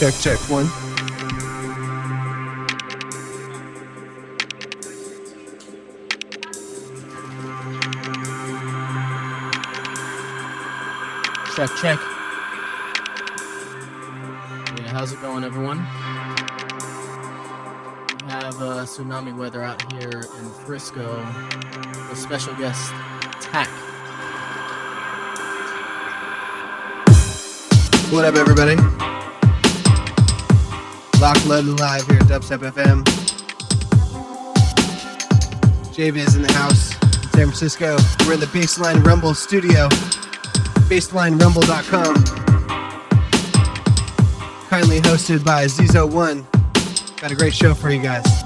Check, check, one. Check, check. Yeah, how's it going, everyone? We have uh, tsunami weather out here in Frisco. A special guest, Tack. What up, everybody? Lock, load, and live here at Dubstep FM. JViz in the house in San Francisco. We're in the Baseline Rumble studio. BaselineRumble.com. Kindly hosted by Zizo1. Got a great show for you guys.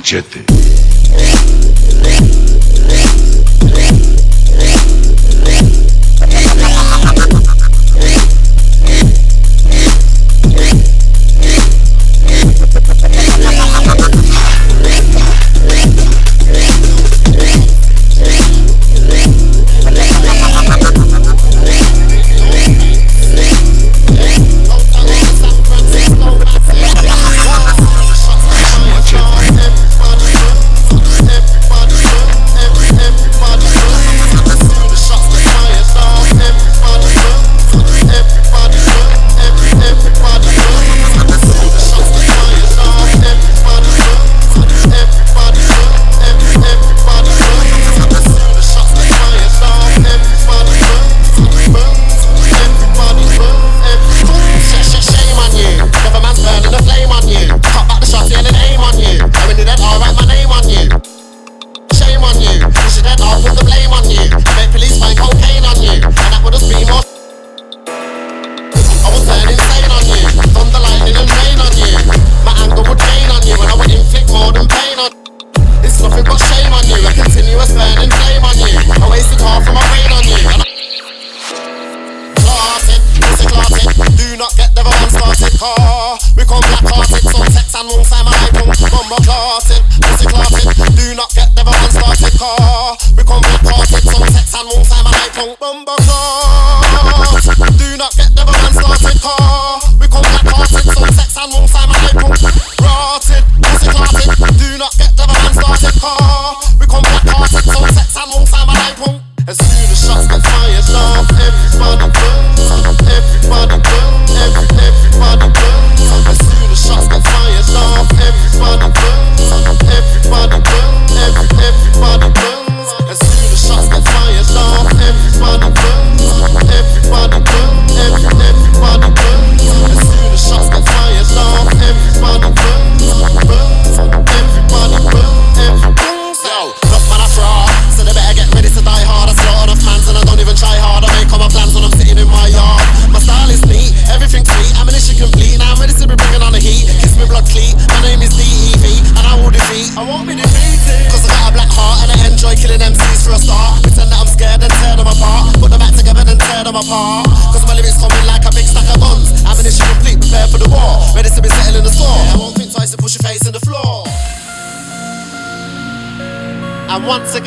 machete.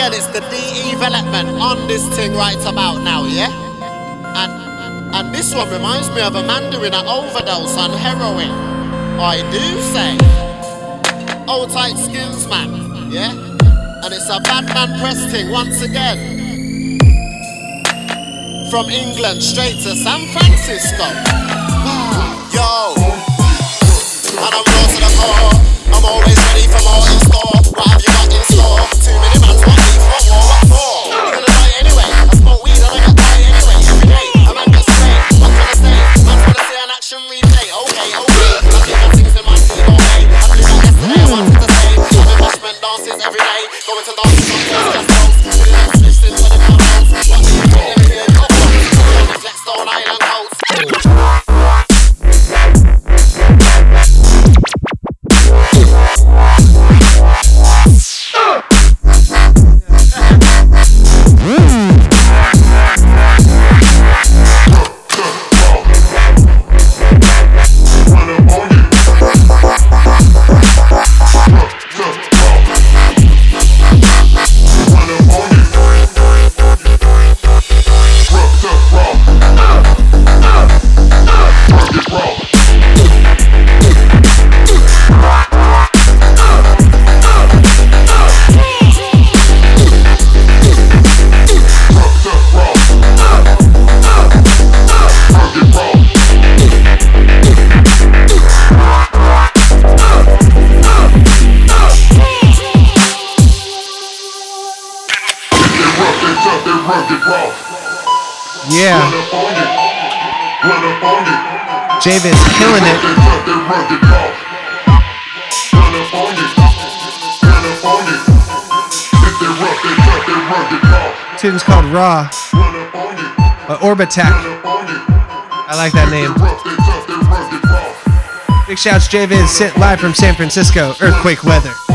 again, it's the DE development on this thing right about now, yeah? And and this one reminds me of a Mandarin overdose on heroin. I do say, old tight skins, man, yeah? And it's a bad man pressing once again. From England straight to San Francisco. Yo, and I'm to the core. I'm always ready for more. Attack. I like that name. Big shouts, J Viz, live from San Francisco. Earthquake weather.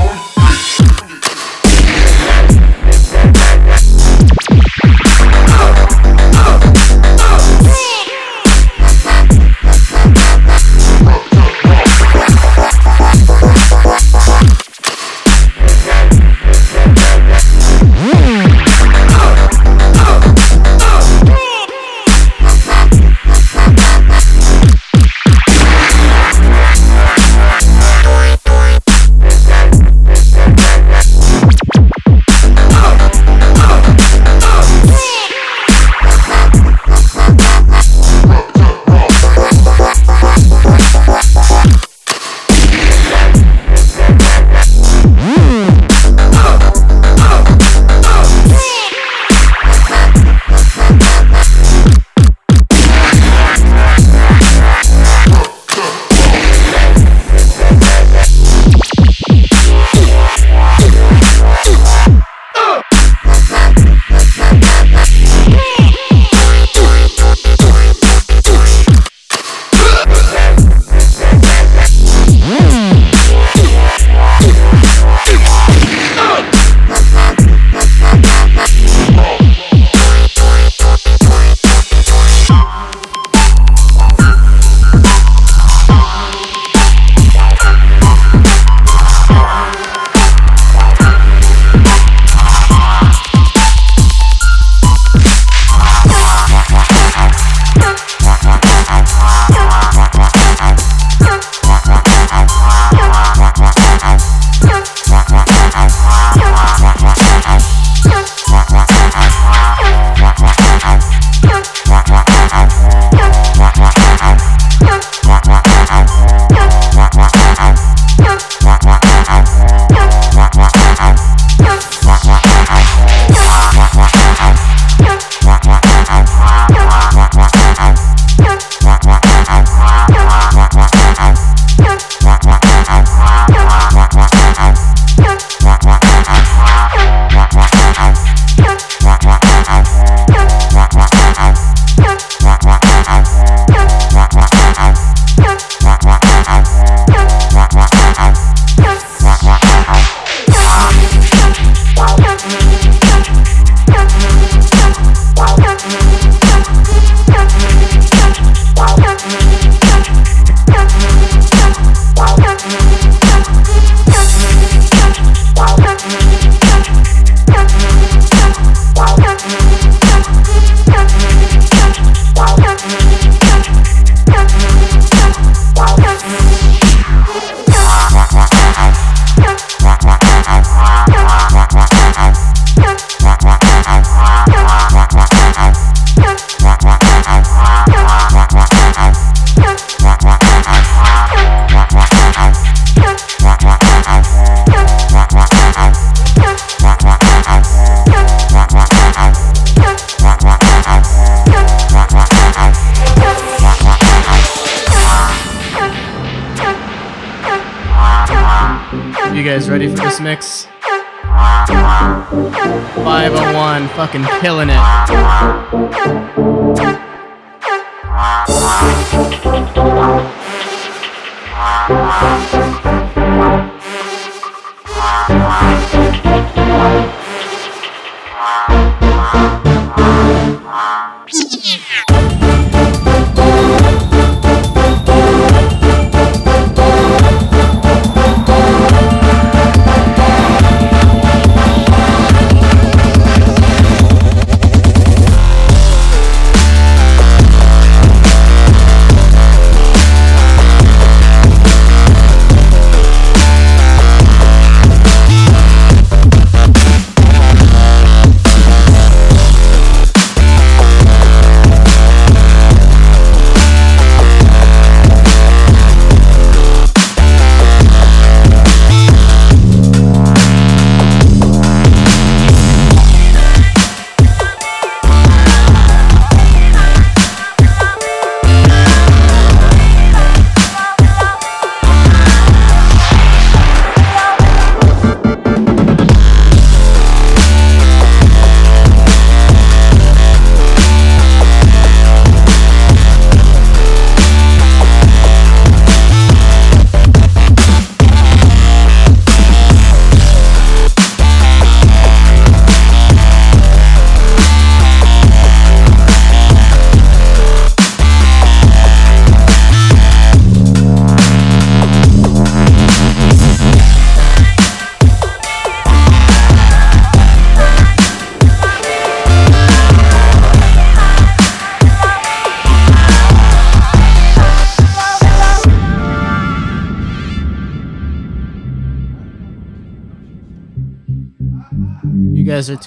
Fucking killing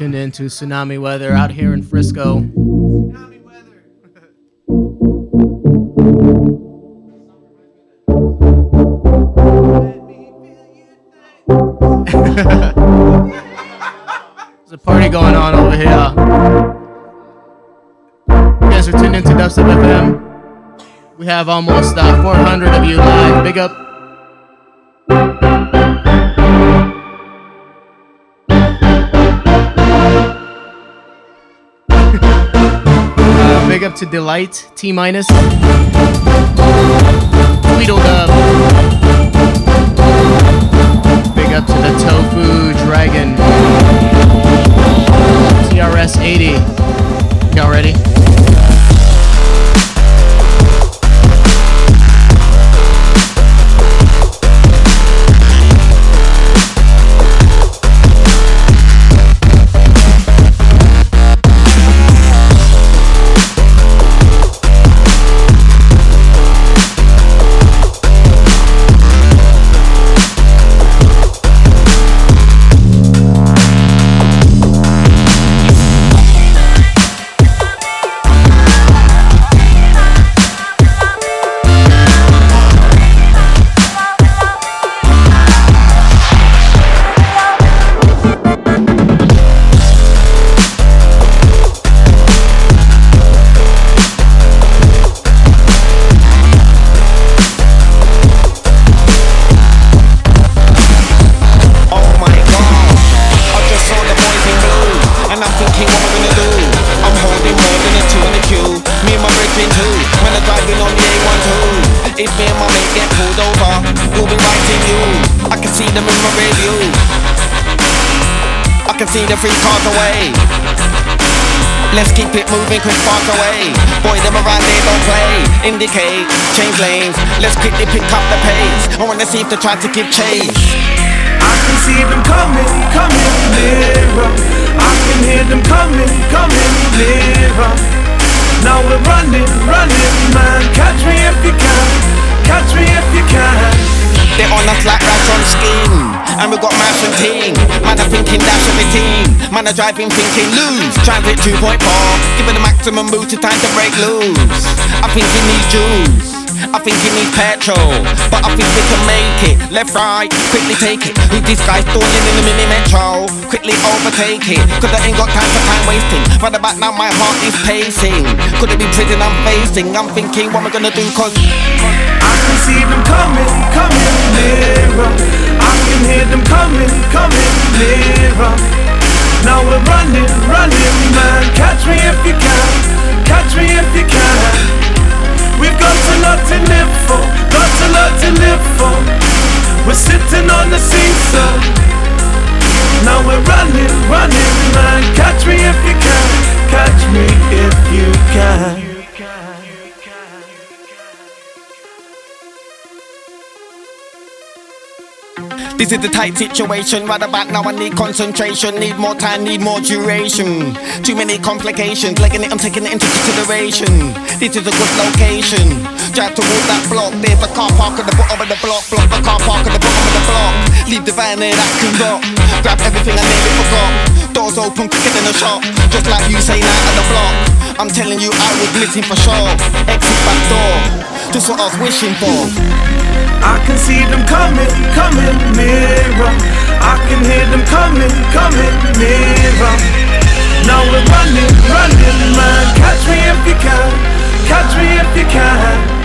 tuned in to Tsunami Weather out here in Frisco. There's a party going on over here. You guys are tuned into Dubstep FM. We have almost uh, 400 of you live. Big up. Big up to Delight, T minus. Tweedledum. Big up to the Tofu Dragon. TRS 80. Y'all ready? Three cars away. Let's keep it moving, quick spark away. Boy, them around they don't play. Indicate, change lanes. Let's quickly pick up the pace. I wanna see if they try to give chase. I can see them coming, coming nearer. I can hear them coming, coming nearer. Now we're running, running, man. Catch me if you can, catch me if you can. They on us like rats on skin And we got mash and team. Man are thinking dash of the team. Man are driving thinking lose. Transit 2.4 Give it the maximum boost time to break loose. I think he needs juice I think he needs petrol. But I think we can make it. Left, right, quickly take it. With these guys stalling in the mini metro? Quickly overtake it. Cause I ain't got time for time wasting. Right about now my heart is pacing. Could it be prison I'm facing. I'm thinking what am I gonna do? Cause I can see them coming, coming nearer. I can hear them coming, coming nearer. Now we're running, running, man. Catch me if you can, catch me if you can. We've got a lot to live for, got a lot to live for. We're sitting on the seesaw. Now we're running, running, man. Catch me if you can, catch me if you can. This is the tight situation. Right about now, I need concentration. Need more time, need more duration. Too many complications. Legging it, I'm taking it into consideration. This is a good location. Drive towards that block. There's a car park at the bottom of the block. Block the car park at the bottom of the block. Leave the van there, that can rock. Grab everything I nearly forgot. Doors open quicker than a shop. Just like you say, night at the block. I'm telling you, I was missing for sure. Exit back door. Just what I was wishing for. I can see them coming, coming nearer. I can hear them coming, coming nearer. Now we're running, running, man. Catch me if you can, catch me if you can.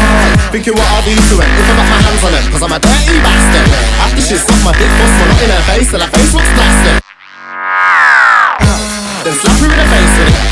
The girls go by, thinking what I'll do to them if got my hands on them, cause I'm a dirty bastard. After she sucked my dick, bust one up in her face, till her face looks plastic. Then slap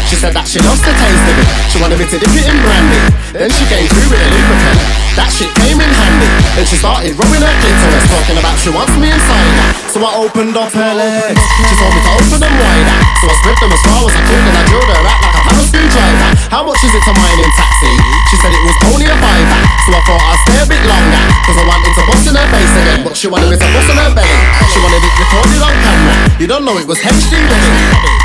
She said that she lost the taste of it. She wanted me to dip it in brandy. Then she came through with a lubricant. That shit came in handy. Then she started rubbing her clitoris, talking about she wants me inside her. So I opened up her legs. She told me to open them wider. So I spread them as far as I could and I drilled her out like a hammer screwdriver. How much is it to mine in taxi? She said it was only a fiver. So I thought I'd stay a bit longer. Cause I wanted to bust in her face again. But she wanted me to bust in her belly. She wanted it recorded on camera. You don't know it was HD ready.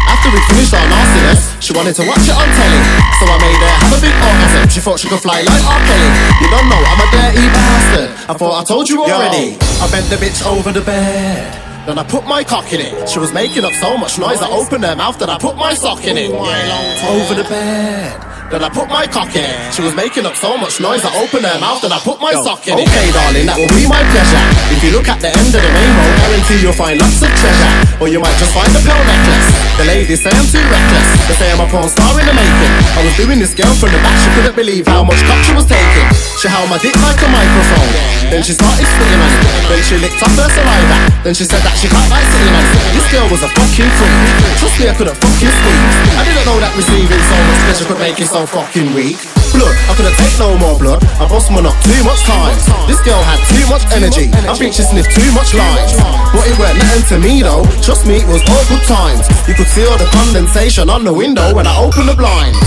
After we finished our nastiness, she wanted to watch it on telly. So I made her have a big orgasm. She thought she could fly like R. Kelly. You don't know, I'm a dirty bastard. I thought I told you already. I bent the bitch over the bed. Then I put my cock in it. She was making up so much noise, I opened her mouth, then I put my sock in it. Over the bed. Then I put my cock in. She was making up so much noise, I opened her mouth, then I put my sock in it. Okay, darling, that will be my pleasure. If you look at the end of the rainbow, guarantee you'll find lots of treasure. Or you might just find a pearl necklace. The ladies say I'm too reckless. They say I'm a porn star in the making. I was doing this girl from the back, she couldn't believe how much cock she was taking. She held my dick like a microphone. Then she started spitting on it. Then she licked off her saliva. Then she said that she can't like sitting on it. This girl was a fucking freak. Trust me, I couldn't fucking speak. I didn't know that receiving so much pleasure could make it so fucking weak. Blood, I couldn't take no more blood. I bust one up too much times. This girl had too much energy. I think she sniffed too much lines. But it weren't nothing to me though. Trust me, it was all good times. You could see all the condensation on the window when I opened the blinds.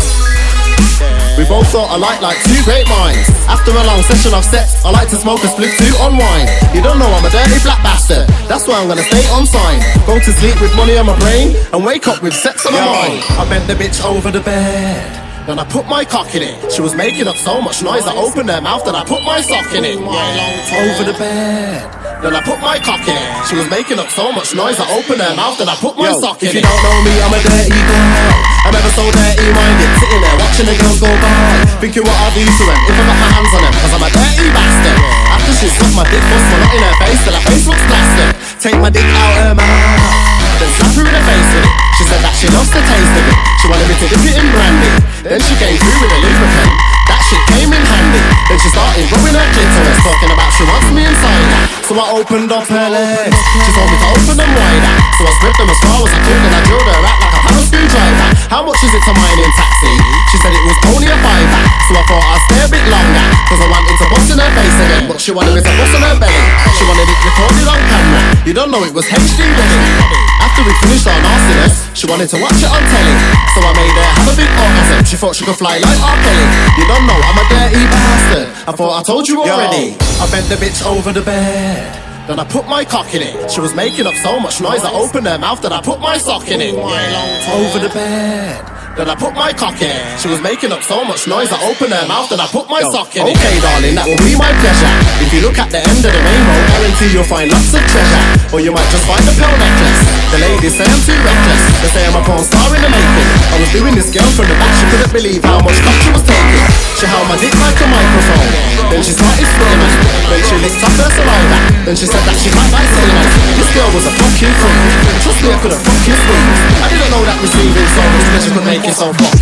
We both thought alike like two great minds. After a long session of sex, I like to smoke a split to unwind. You don't know I'm a dirty black bastard. That's why I'm gonna stay on sign. Go to sleep with money on my brain and wake up with sex on my mind. I bent the bitch over the bed. Then I put my cock in it. She was making up so much noise, I opened her mouth, then I put my sock in it. Over the bed. Then I put my cock in it. She was making up so much noise, I opened her mouth, then I put my sock in if it. you don't know me, I'm a dirty girl. I'm ever so dirty minded, sitting there watching the girls go by. Thinking what I'll do to them if I got my hands on them, cause I'm a dirty bastard. After she sucked my dick, bust one up in her face, till her face looks plastic. Take my dick out her mouth. Then slap her in the face with it. She said that she lost the taste of it. She wanted me to dip it in brandy. Then she came through with a lubricant. That shit came in handy. Then she started rubbing her clitoris, talking about she wants me inside. So I opened up her legs. She told me to open them wider. So I spread them as far as I could, and I drilled her out like a hammer screwdriver. How much is it to mine in taxi? She said it was only a fiver. So I thought I'd stay a bit longer. Cause I wanted to bust in her face again. But she wanted me to bust in her belly. She wanted it recorded on camera. You don't know it was HD ready. After we finished our nastiness, she wanted to watch it on telly. So I made her have a big orgasm. She thought she could fly like R. Kelly. You don't know, I'm a dirty bastard. I thought I told you already. I bent the bitch over the bed. Then I put my cock in it. She was making up so much noise, I opened her mouth, then I put my sock in it. Over the bed. Then I put my cock in it. She was making up so much noise, I opened her mouth, then I put my sock in it. Okay, darling, that will be my pleasure. If you look at the end of the rainbow, guarantee you'll find lots of treasure. Or you might just find a pearl necklace. The ladies say I'm too reckless. They say I'm a porn star in the making. I was doing this girl from the back, she couldn't believe how much cock she was taking. She held my dick like a microphone. Then she started it. Then she licked her saliva. Then she said that she might like sitting on. This girl was a fucking freak. Trust me, I couldn't fucking speak. I didn't know that receiving so pleasure could make you so fucking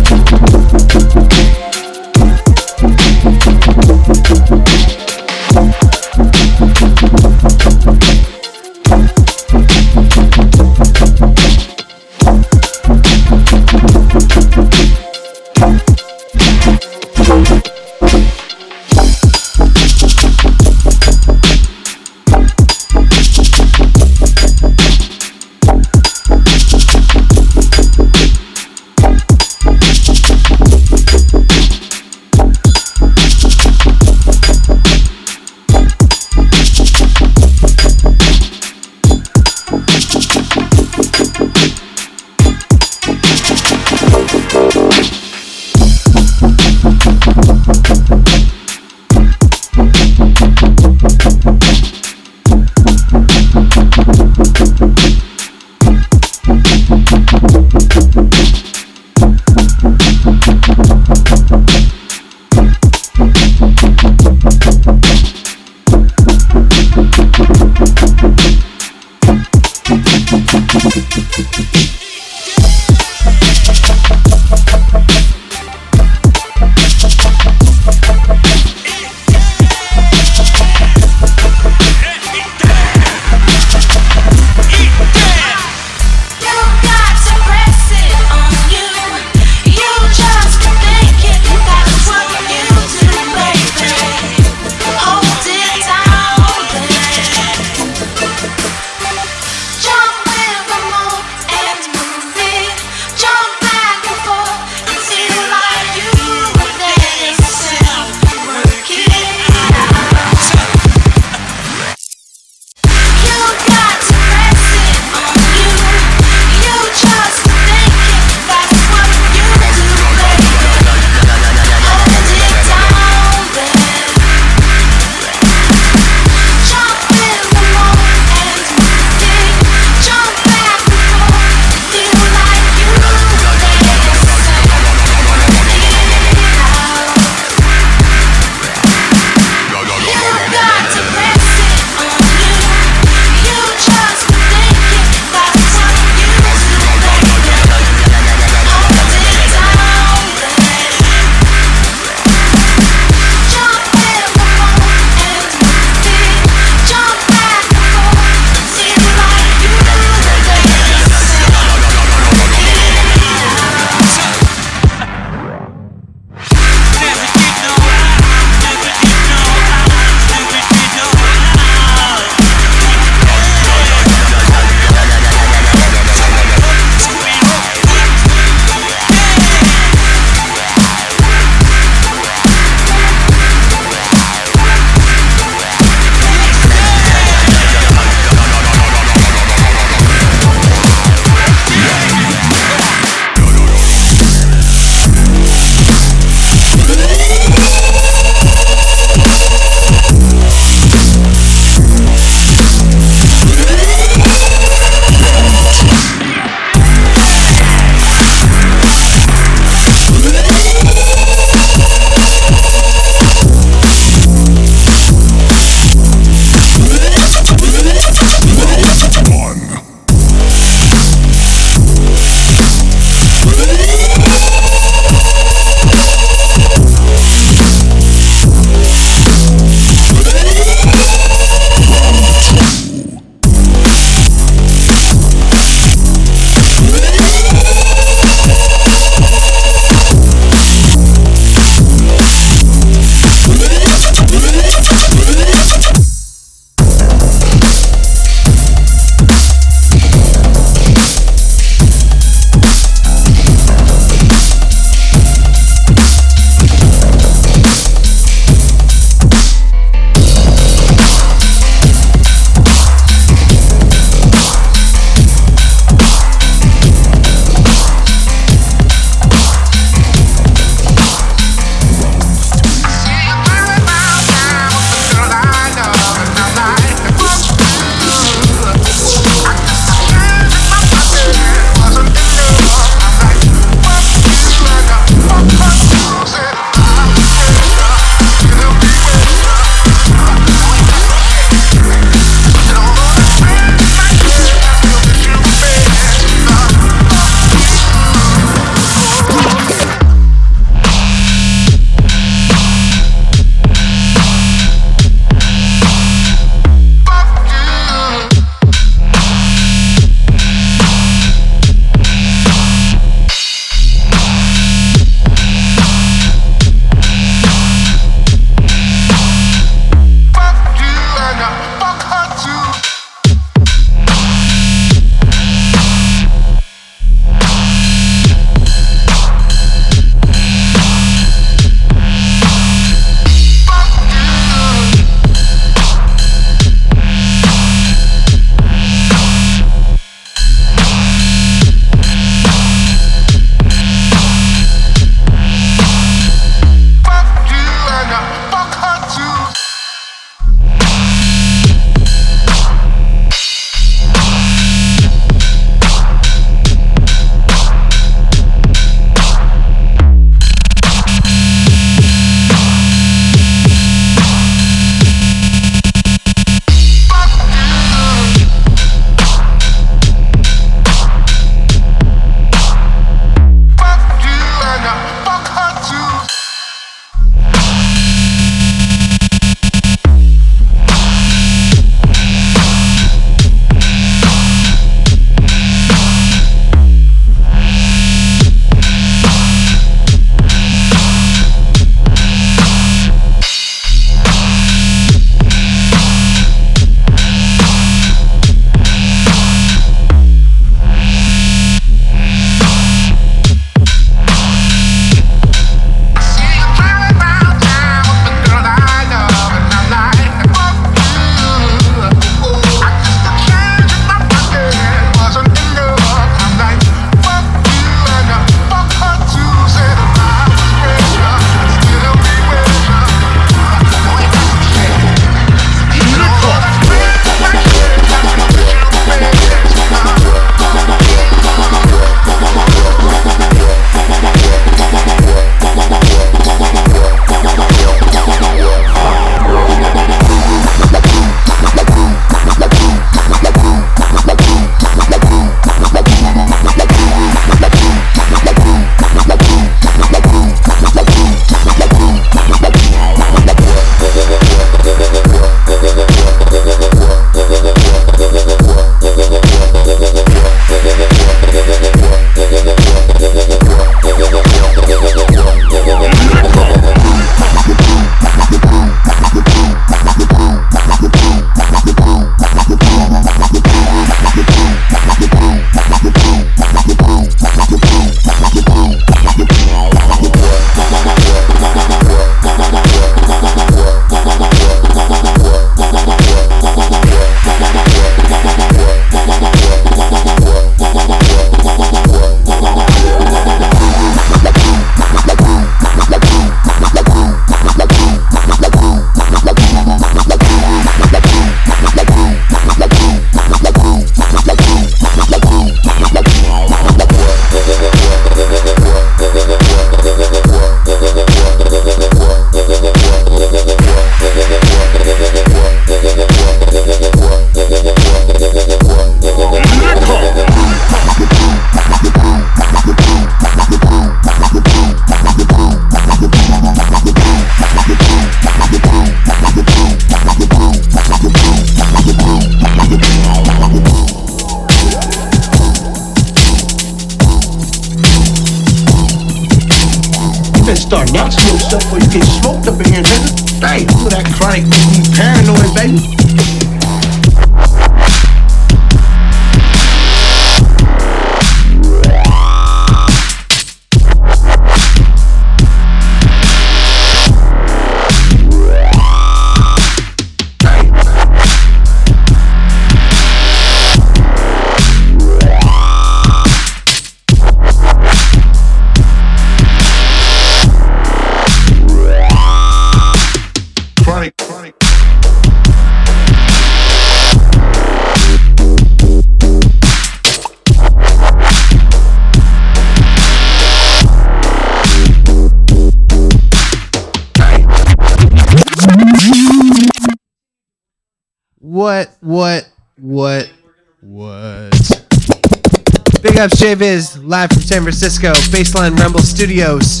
San Francisco, Baseline Rumble Studios.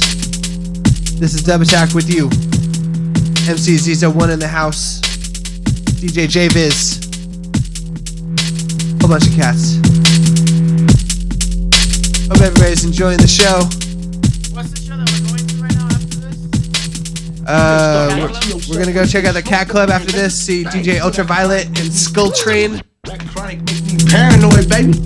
This is Dub Attack with you. MC Zizo1 in the house. DJ JViz. Whole bunch of cats. Hope everybody's enjoying the show. What's the show that we're going to right now after this? Uh, we're, we're gonna go check out the Cat Club after this, see DJ Ultraviolet and Skull Train. That chronic make me paranoid, baby.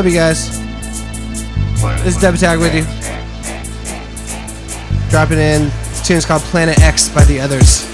up, you guys? This is Dub Attack with you. Dropping in. This is called Planet X by the others.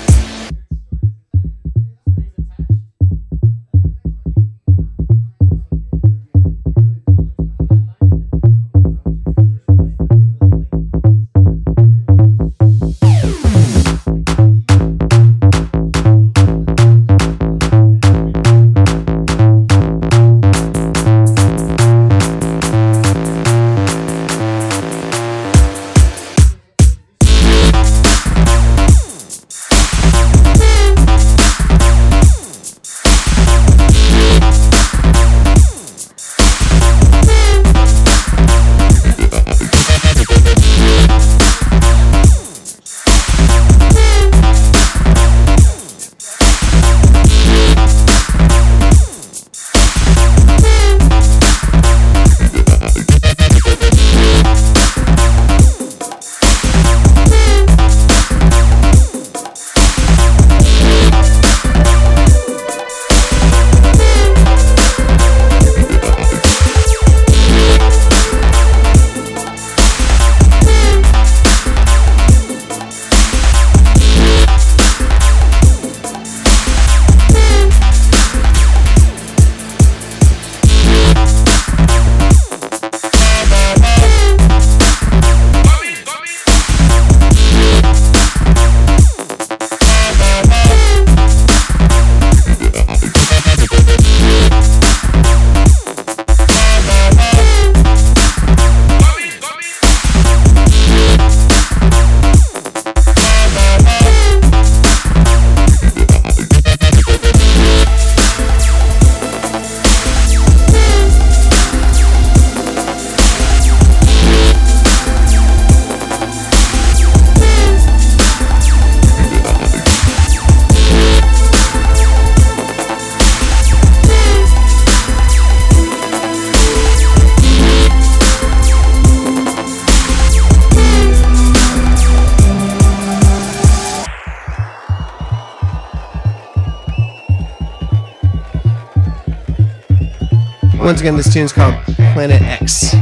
Again, this tune's called Planet X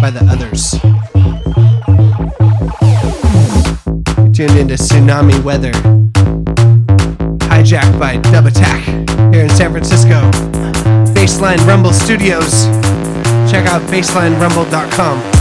by the Others. Tuned into Tsunami Weather. Hijacked by Dub Attack here in San Francisco. Baseline Rumble Studios. Check out baselinerumble.com.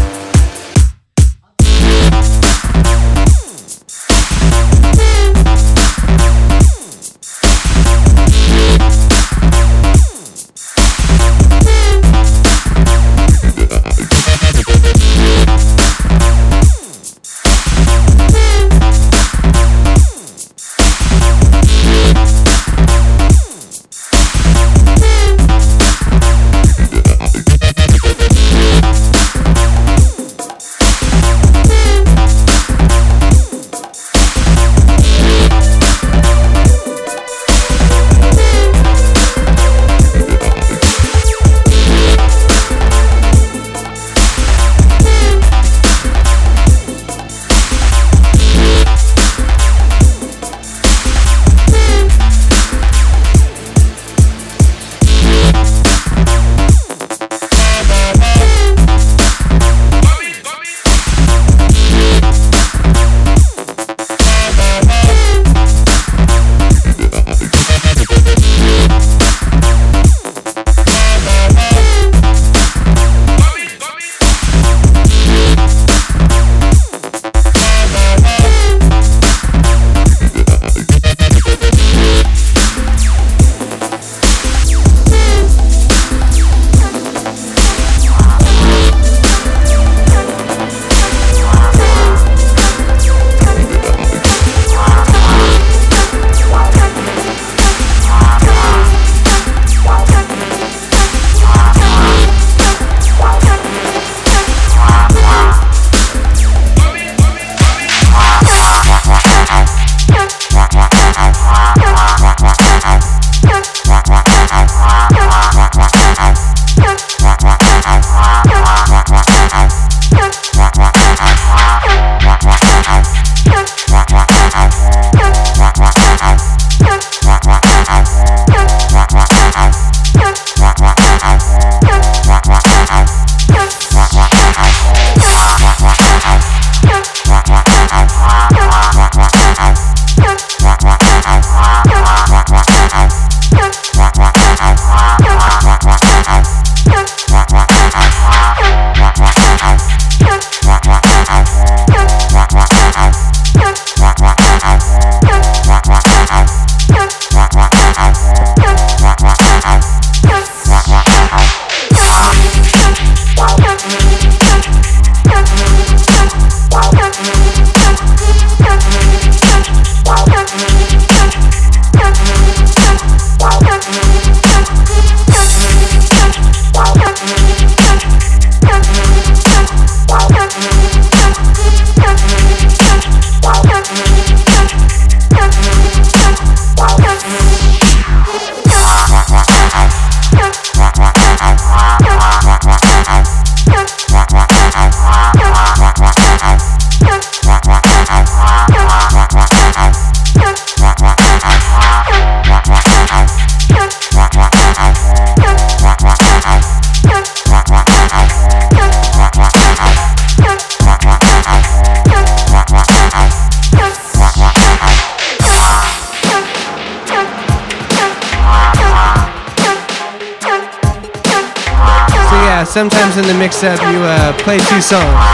songs.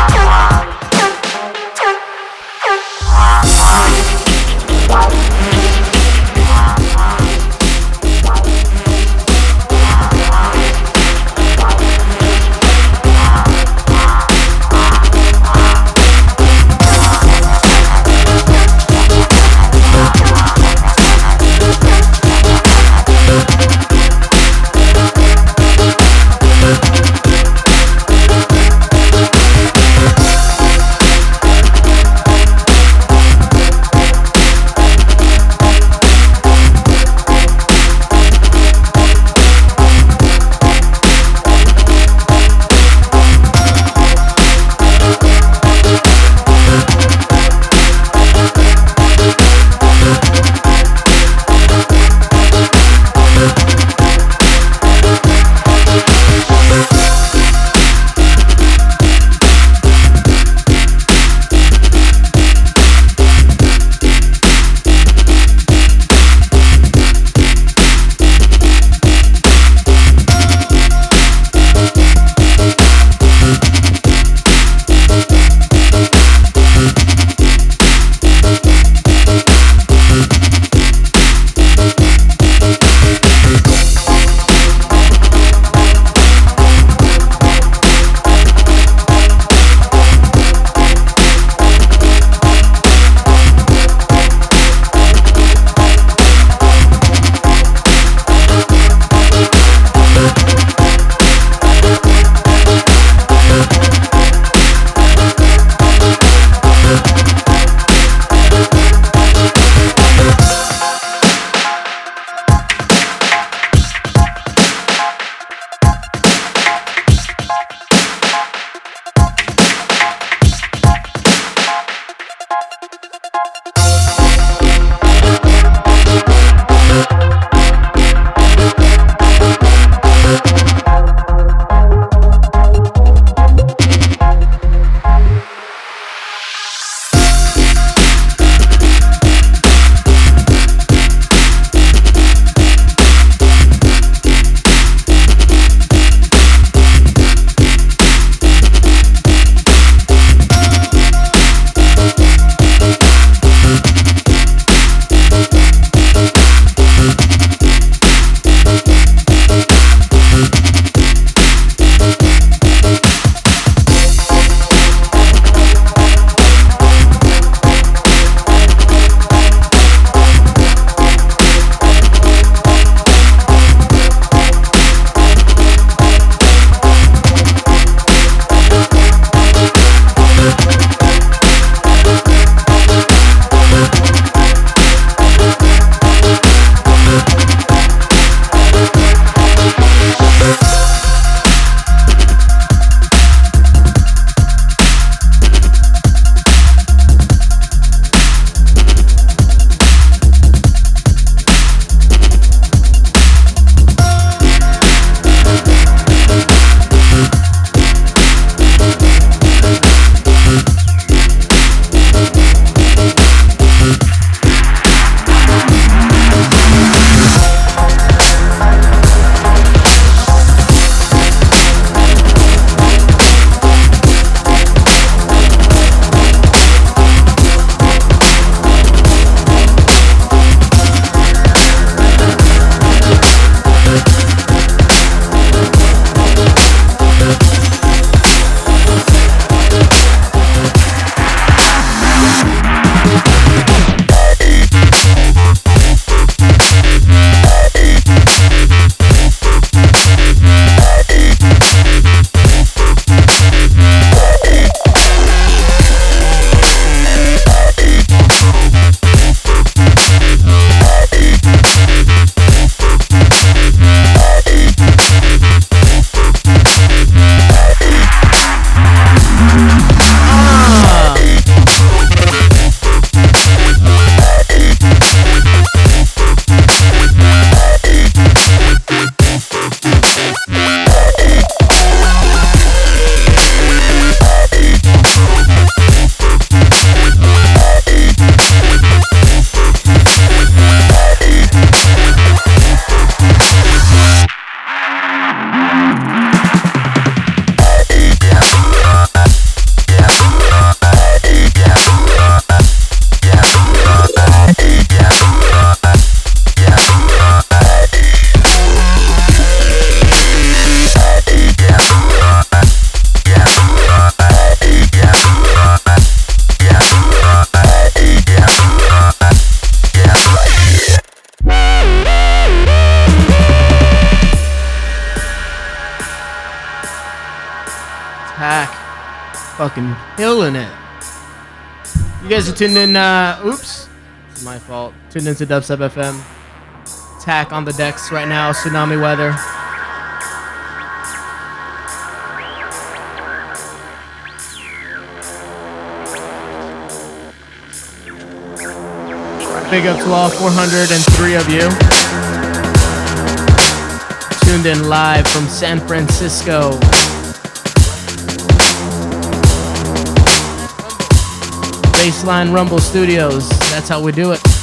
Tuned in, uh, oops. It's my fault. Tuned into Dubstep FM. Tack on the decks right now, tsunami weather. Big up to all 403 of you. Tuned in live from San Francisco. Baseline Rumble Studios. That's how we do it.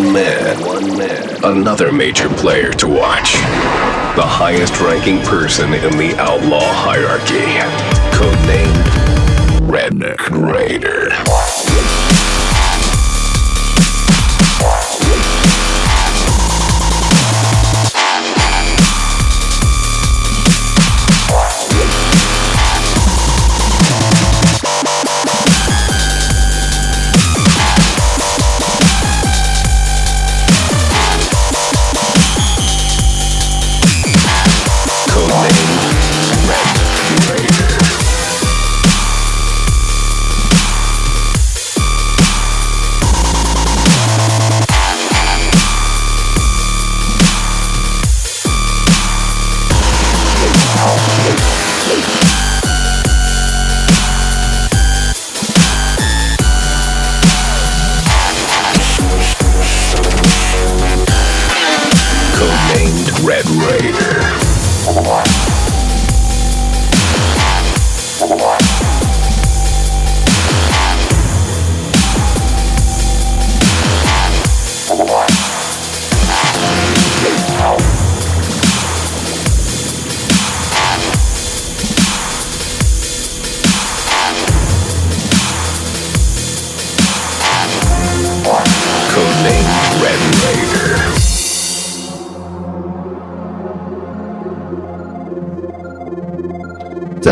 One man, one man, another major player to watch. The highest ranking person in the outlaw hierarchy. Codenamed Redneck Raider.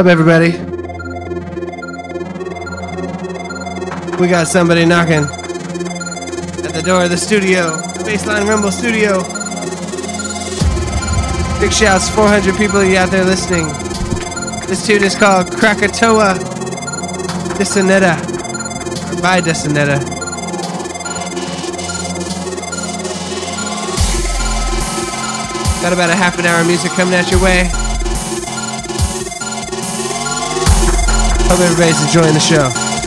Everybody? We got somebody knocking at the door of the studio, Baseline Rumble Studio. Big shouts, 400 people you out there listening. This tune is called Krakatoa Dissonetta, or by. Got about a half an hour of music coming at your way. Hope everybody's enjoying the show.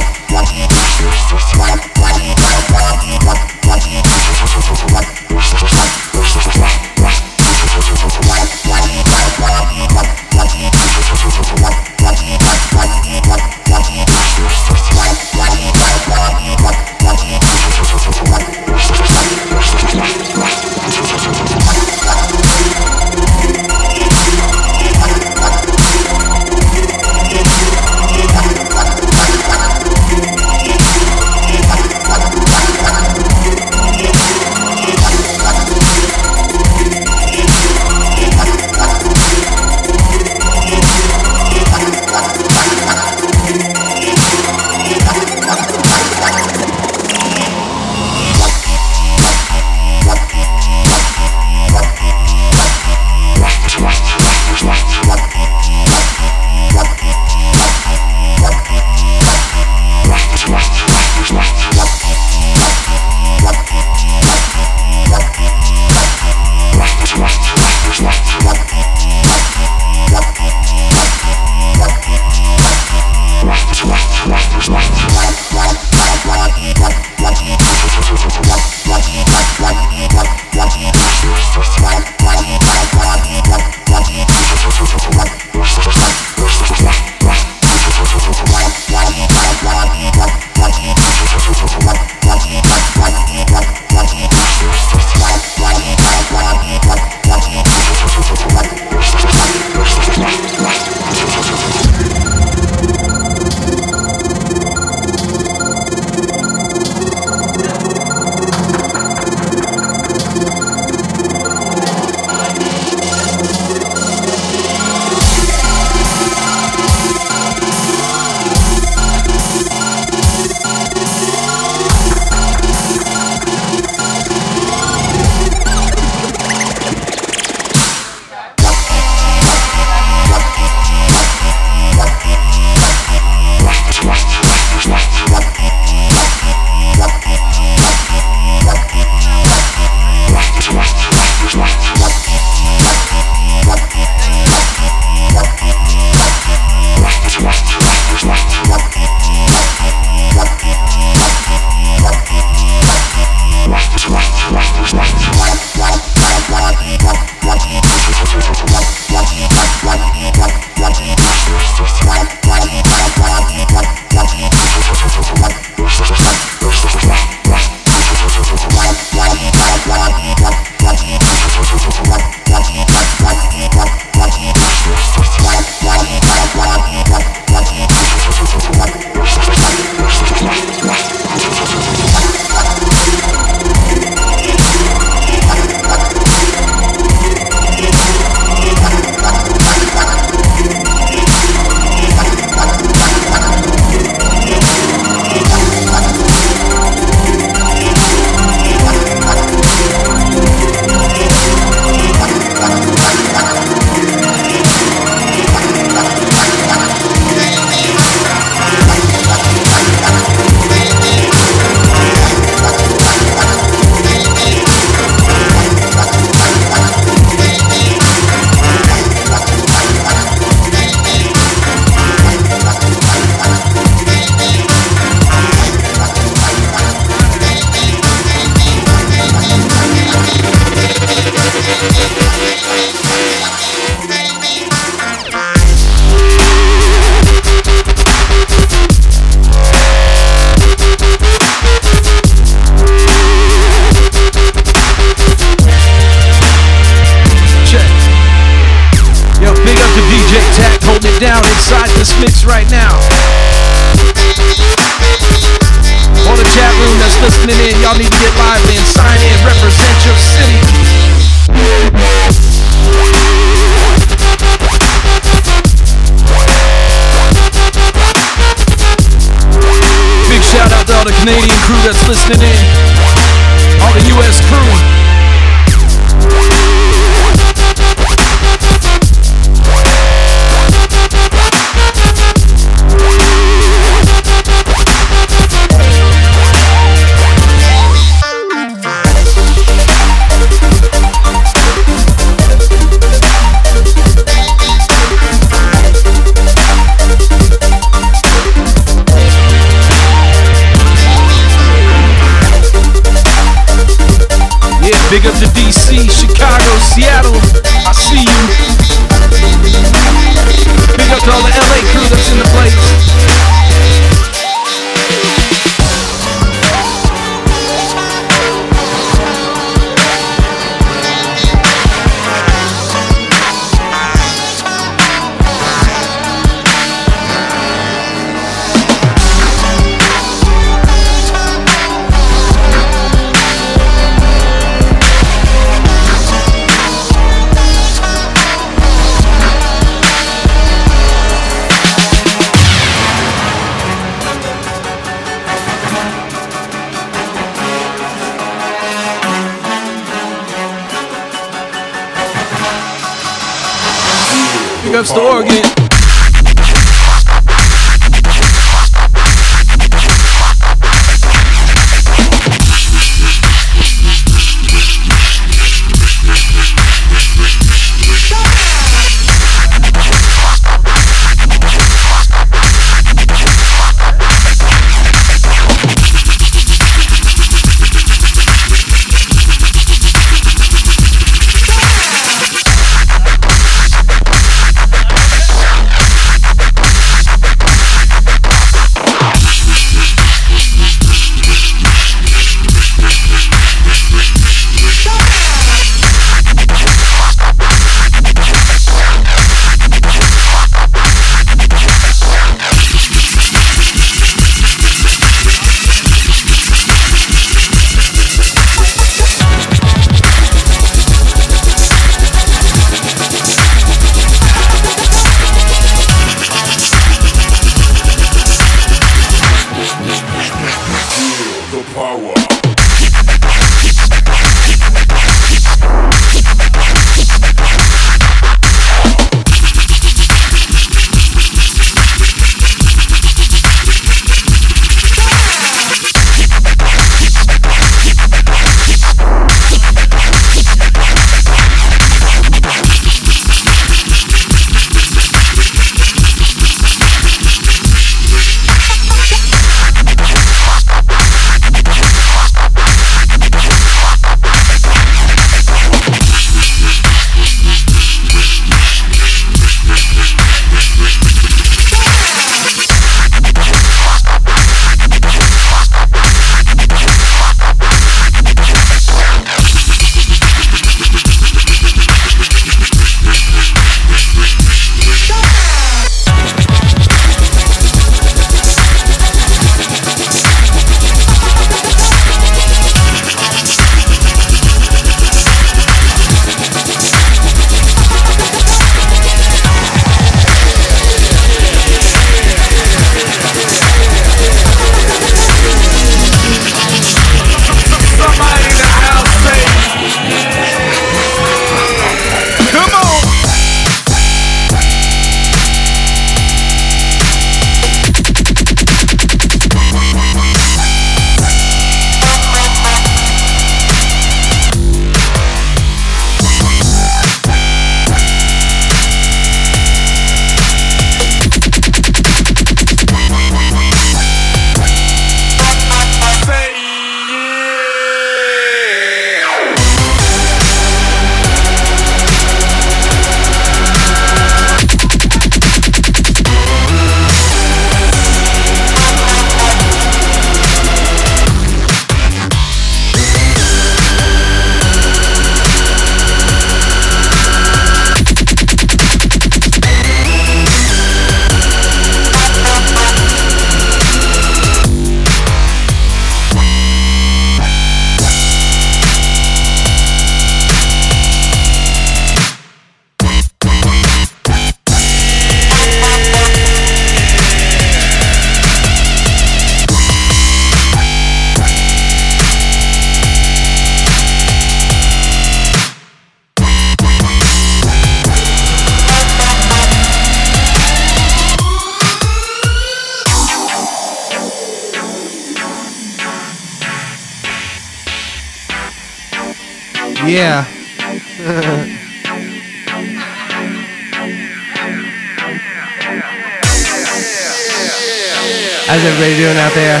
Everybody doing out there?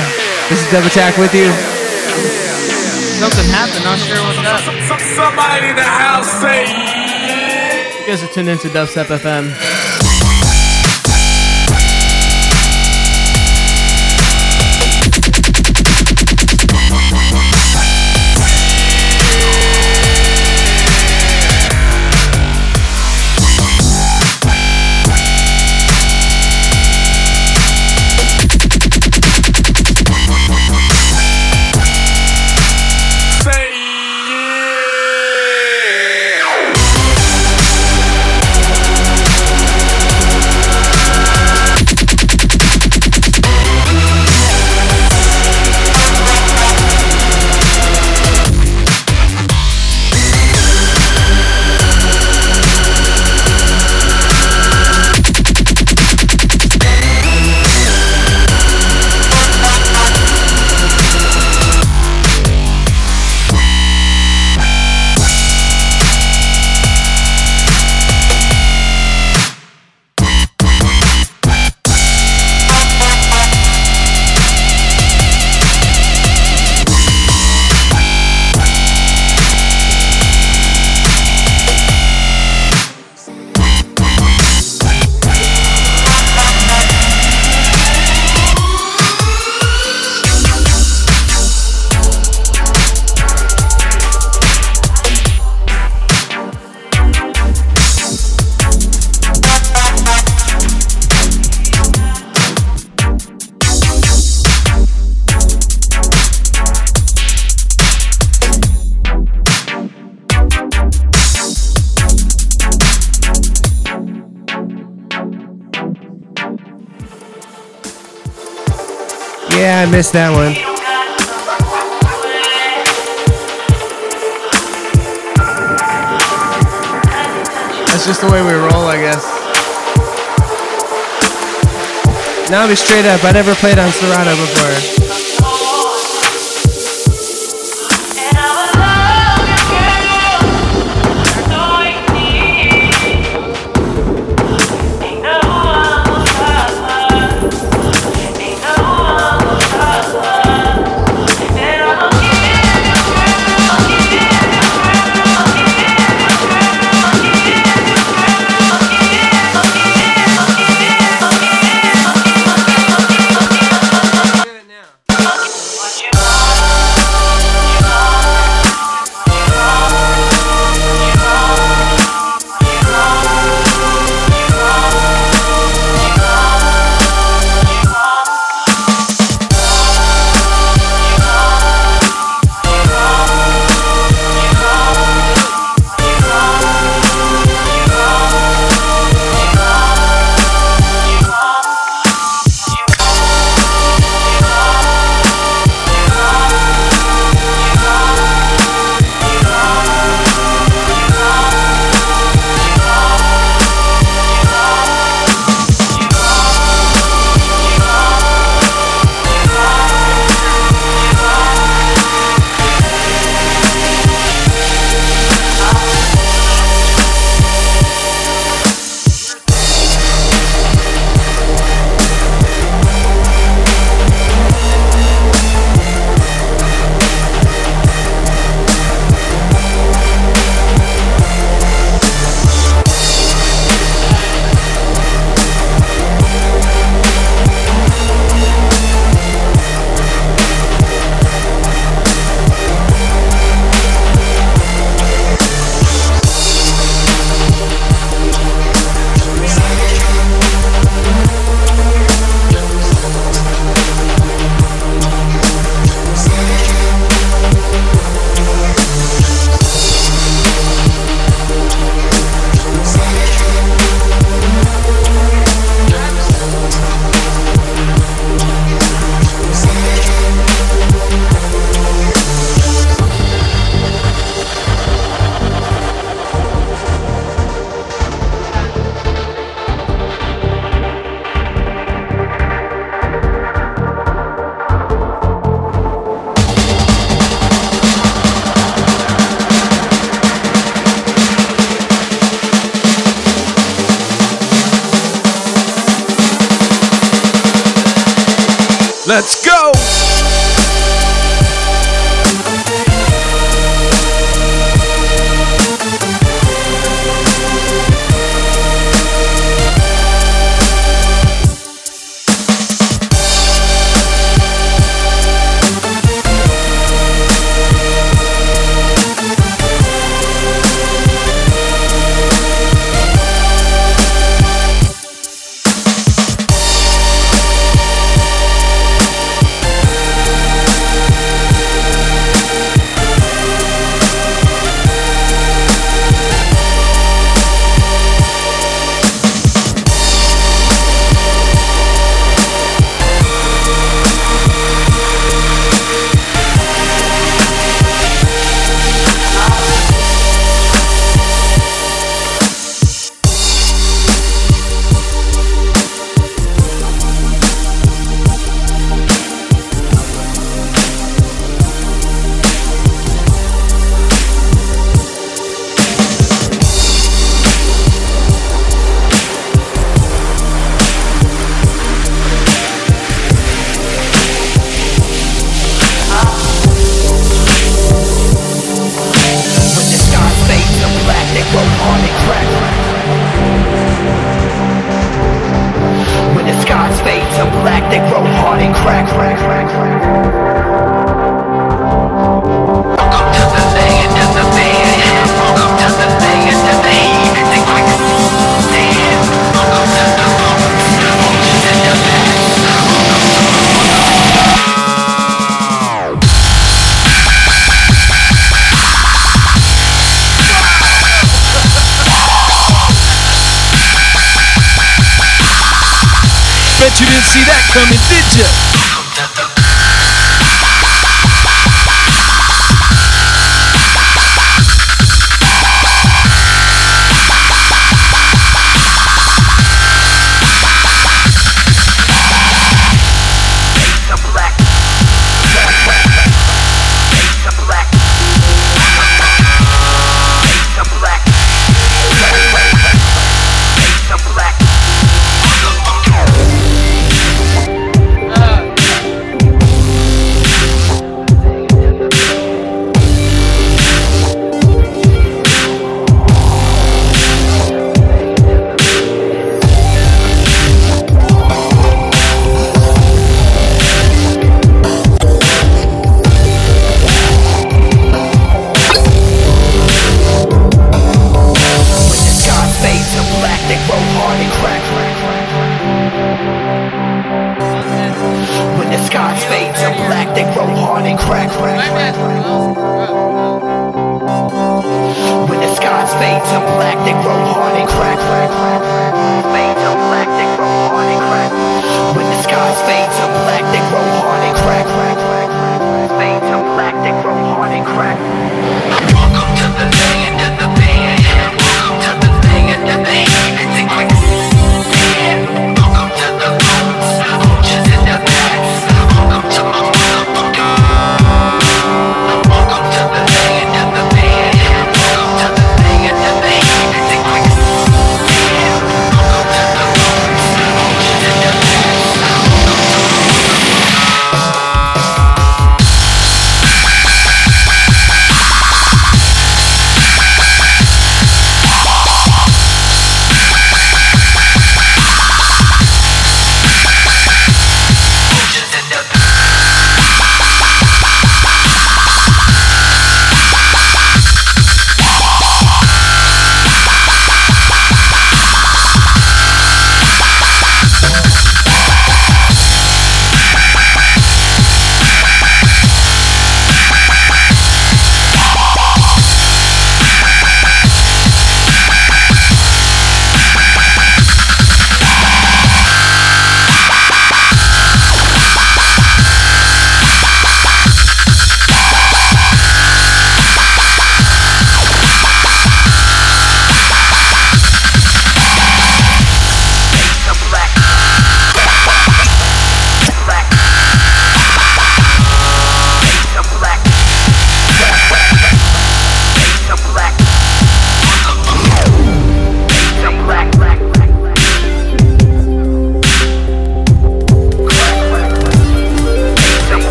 This is Dub Attack with you. Something happened. I'm not sure what's up. Somebody in the house say. You guys are tuned into Dubstep FM. Missed that one. That's just the way we roll, I guess. Now I'll be straight up. I never played on Serato before.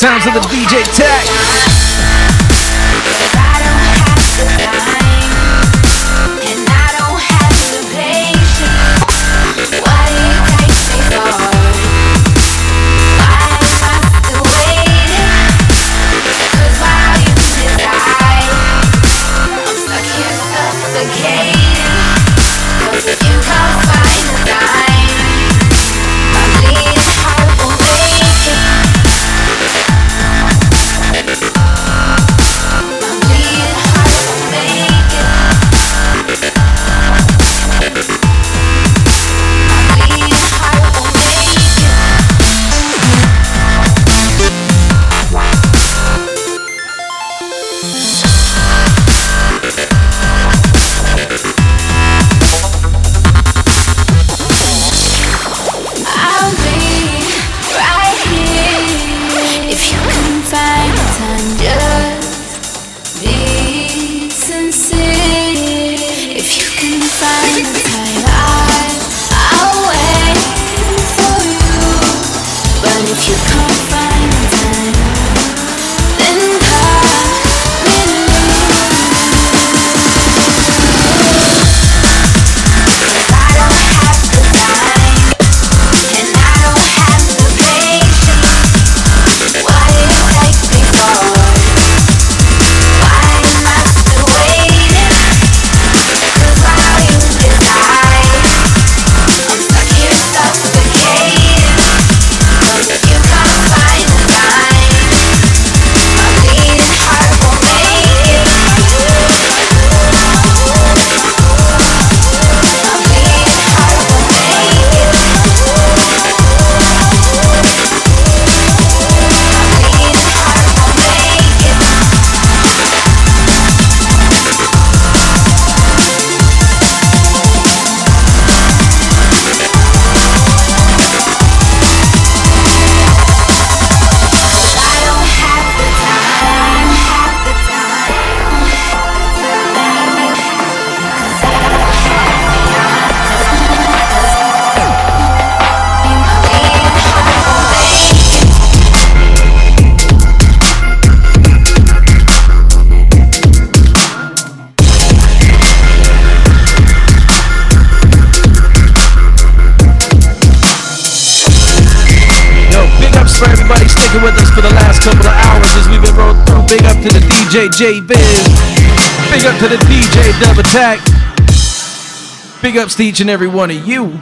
sounds of the DJ Tech. Tech. Big ups to each and every one of you.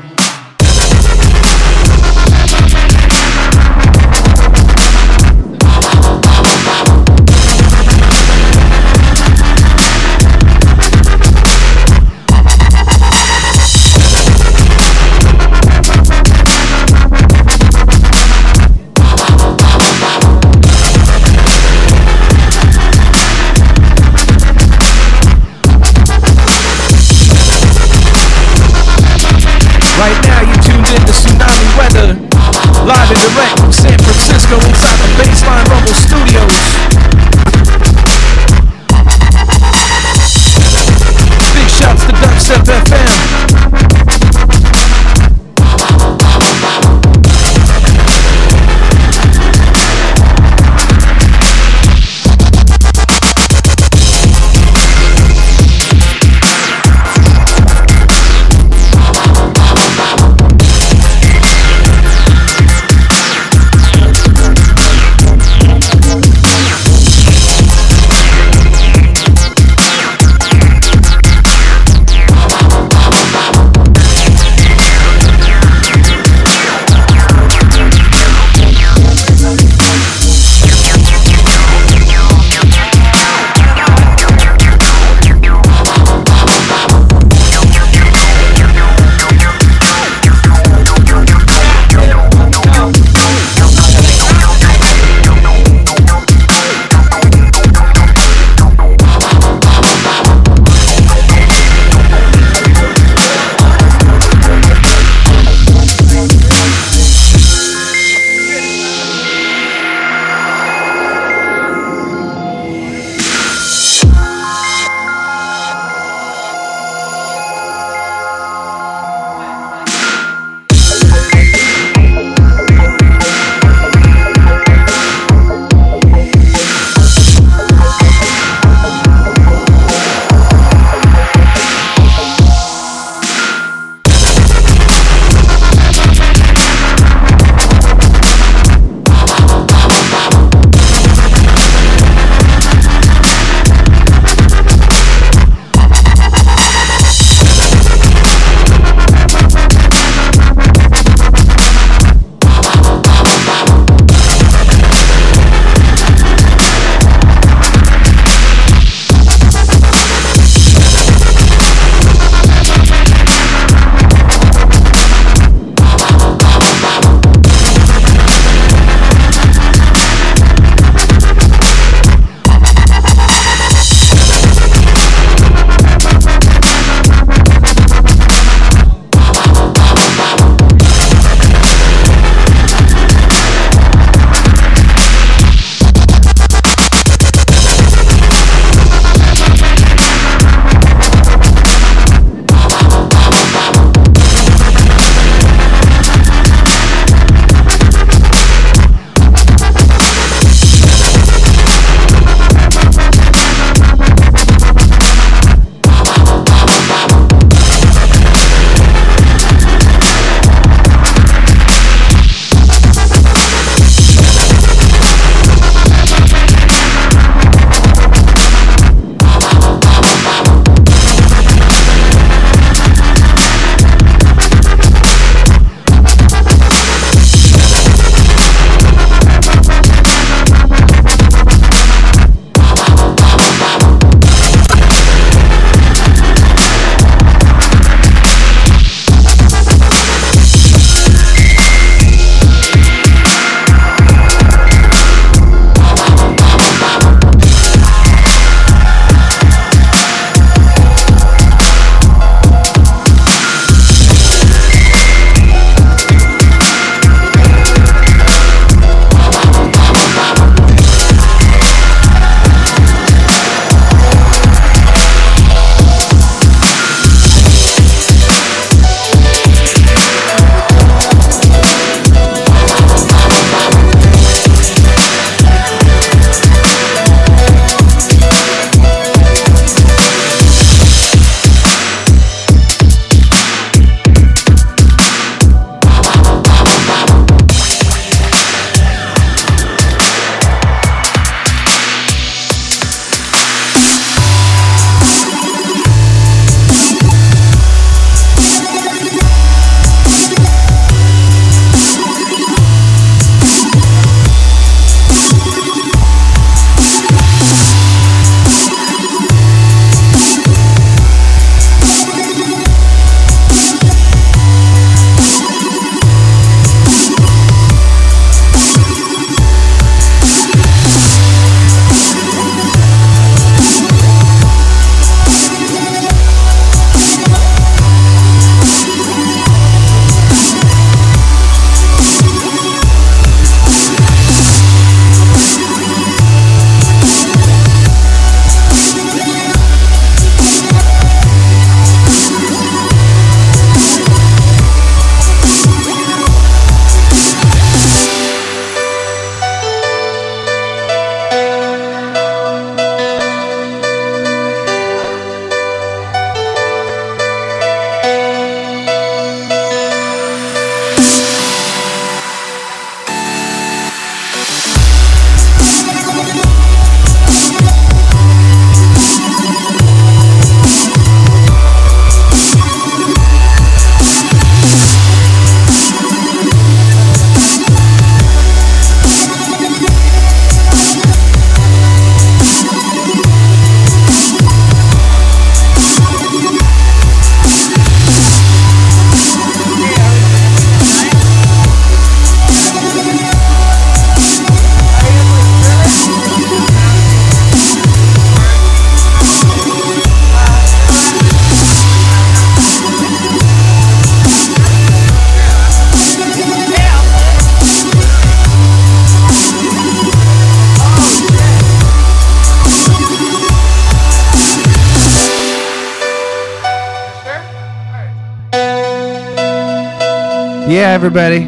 Everybody.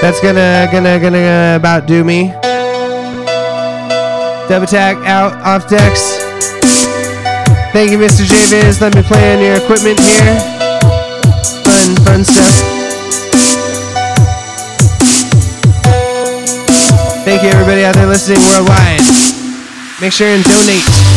That's gonna gonna gonna about do me. Dub Attack out off decks. Thank you, Mr. JViz. Let me play on your equipment here. Fun, fun stuff. Thank you, everybody out there listening worldwide. Make sure and donate.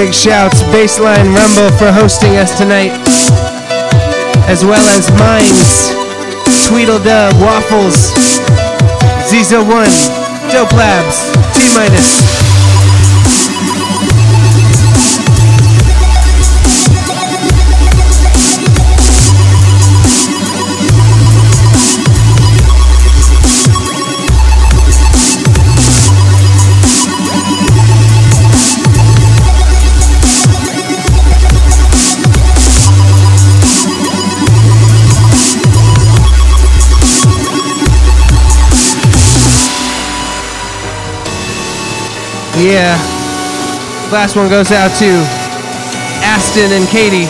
Big shouts, Baseline Rumble for hosting us tonight, as well as Minds, Tweedledub, Waffles, Zizo1, Dope Labs, T Minus. Yeah. Last one goes out to Aston and Katie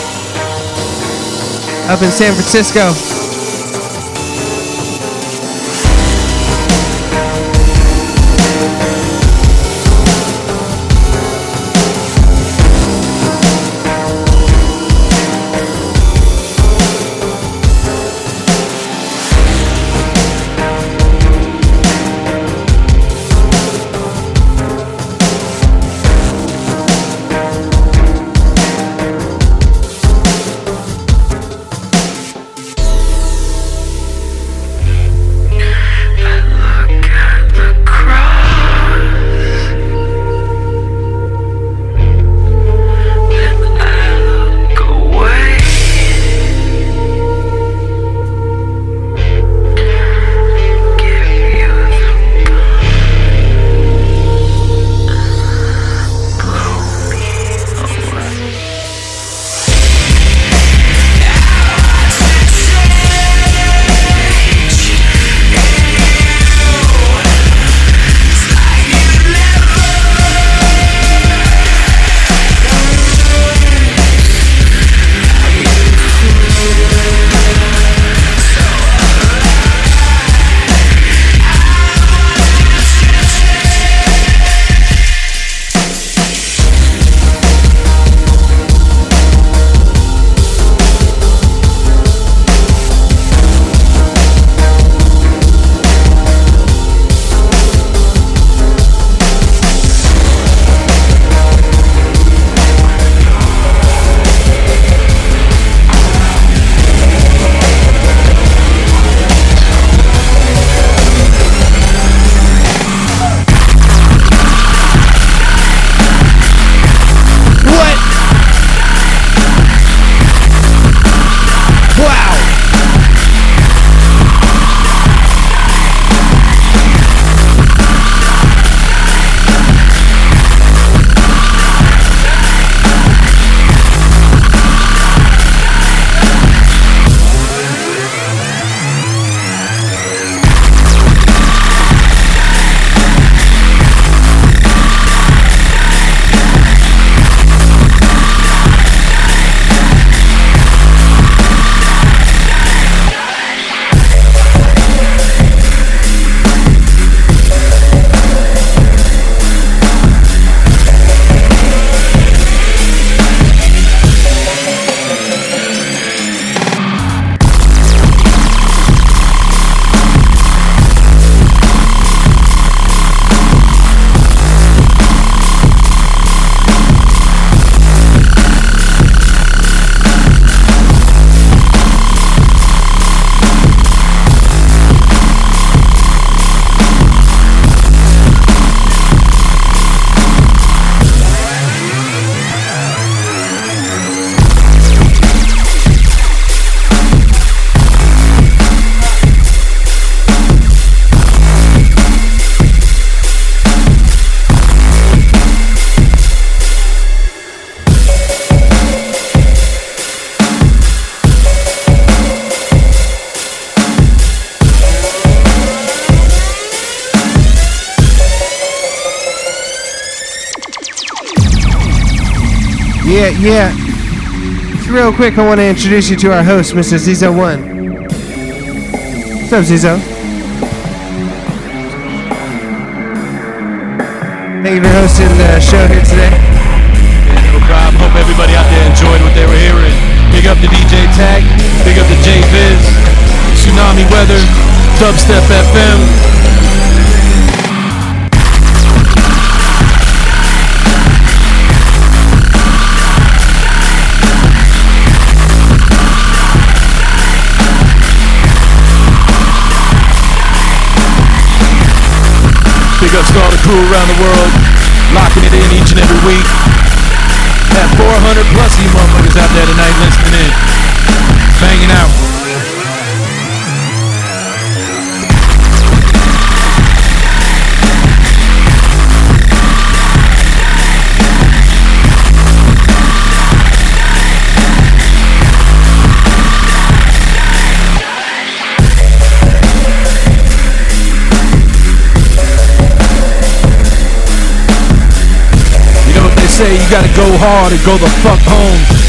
up in San Francisco. Real quick, I want to introduce you to our host, Mr. Zizo1. What's up, Zizo? Thank you for hosting the show here today. No problem. Hope everybody out there enjoyed what they were hearing. Big up to DJ Tag. Big up to J Viz. Tsunami Weather. Dubstep FM. All the crew around the world, locking it in each and every week. Got 400 plus you motherfuckers out there tonight listening in, banging out. Say, you gotta go hard or go the fuck home.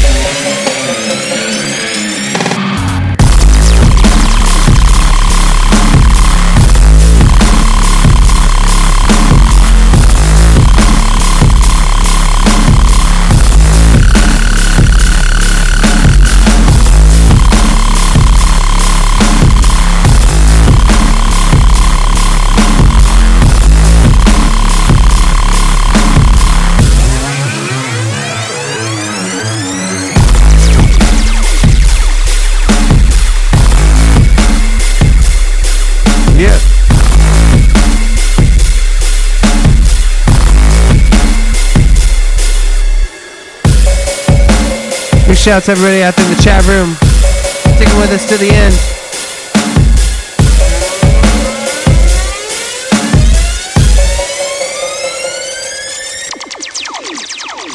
Shouts everybody out there in the chat room. Sticking with us to the end.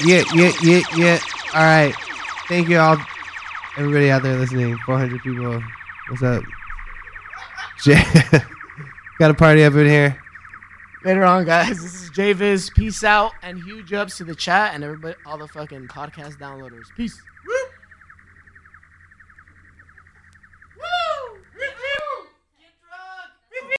Yeah, yeah, yeah, yeah. All right. Thank you all, everybody out there listening. 400 people. What's up? Got a party up in here. Later on, guys. This is JViz. Peace out and huge ups to the chat and everybody, all the fucking podcast downloaders. Peace.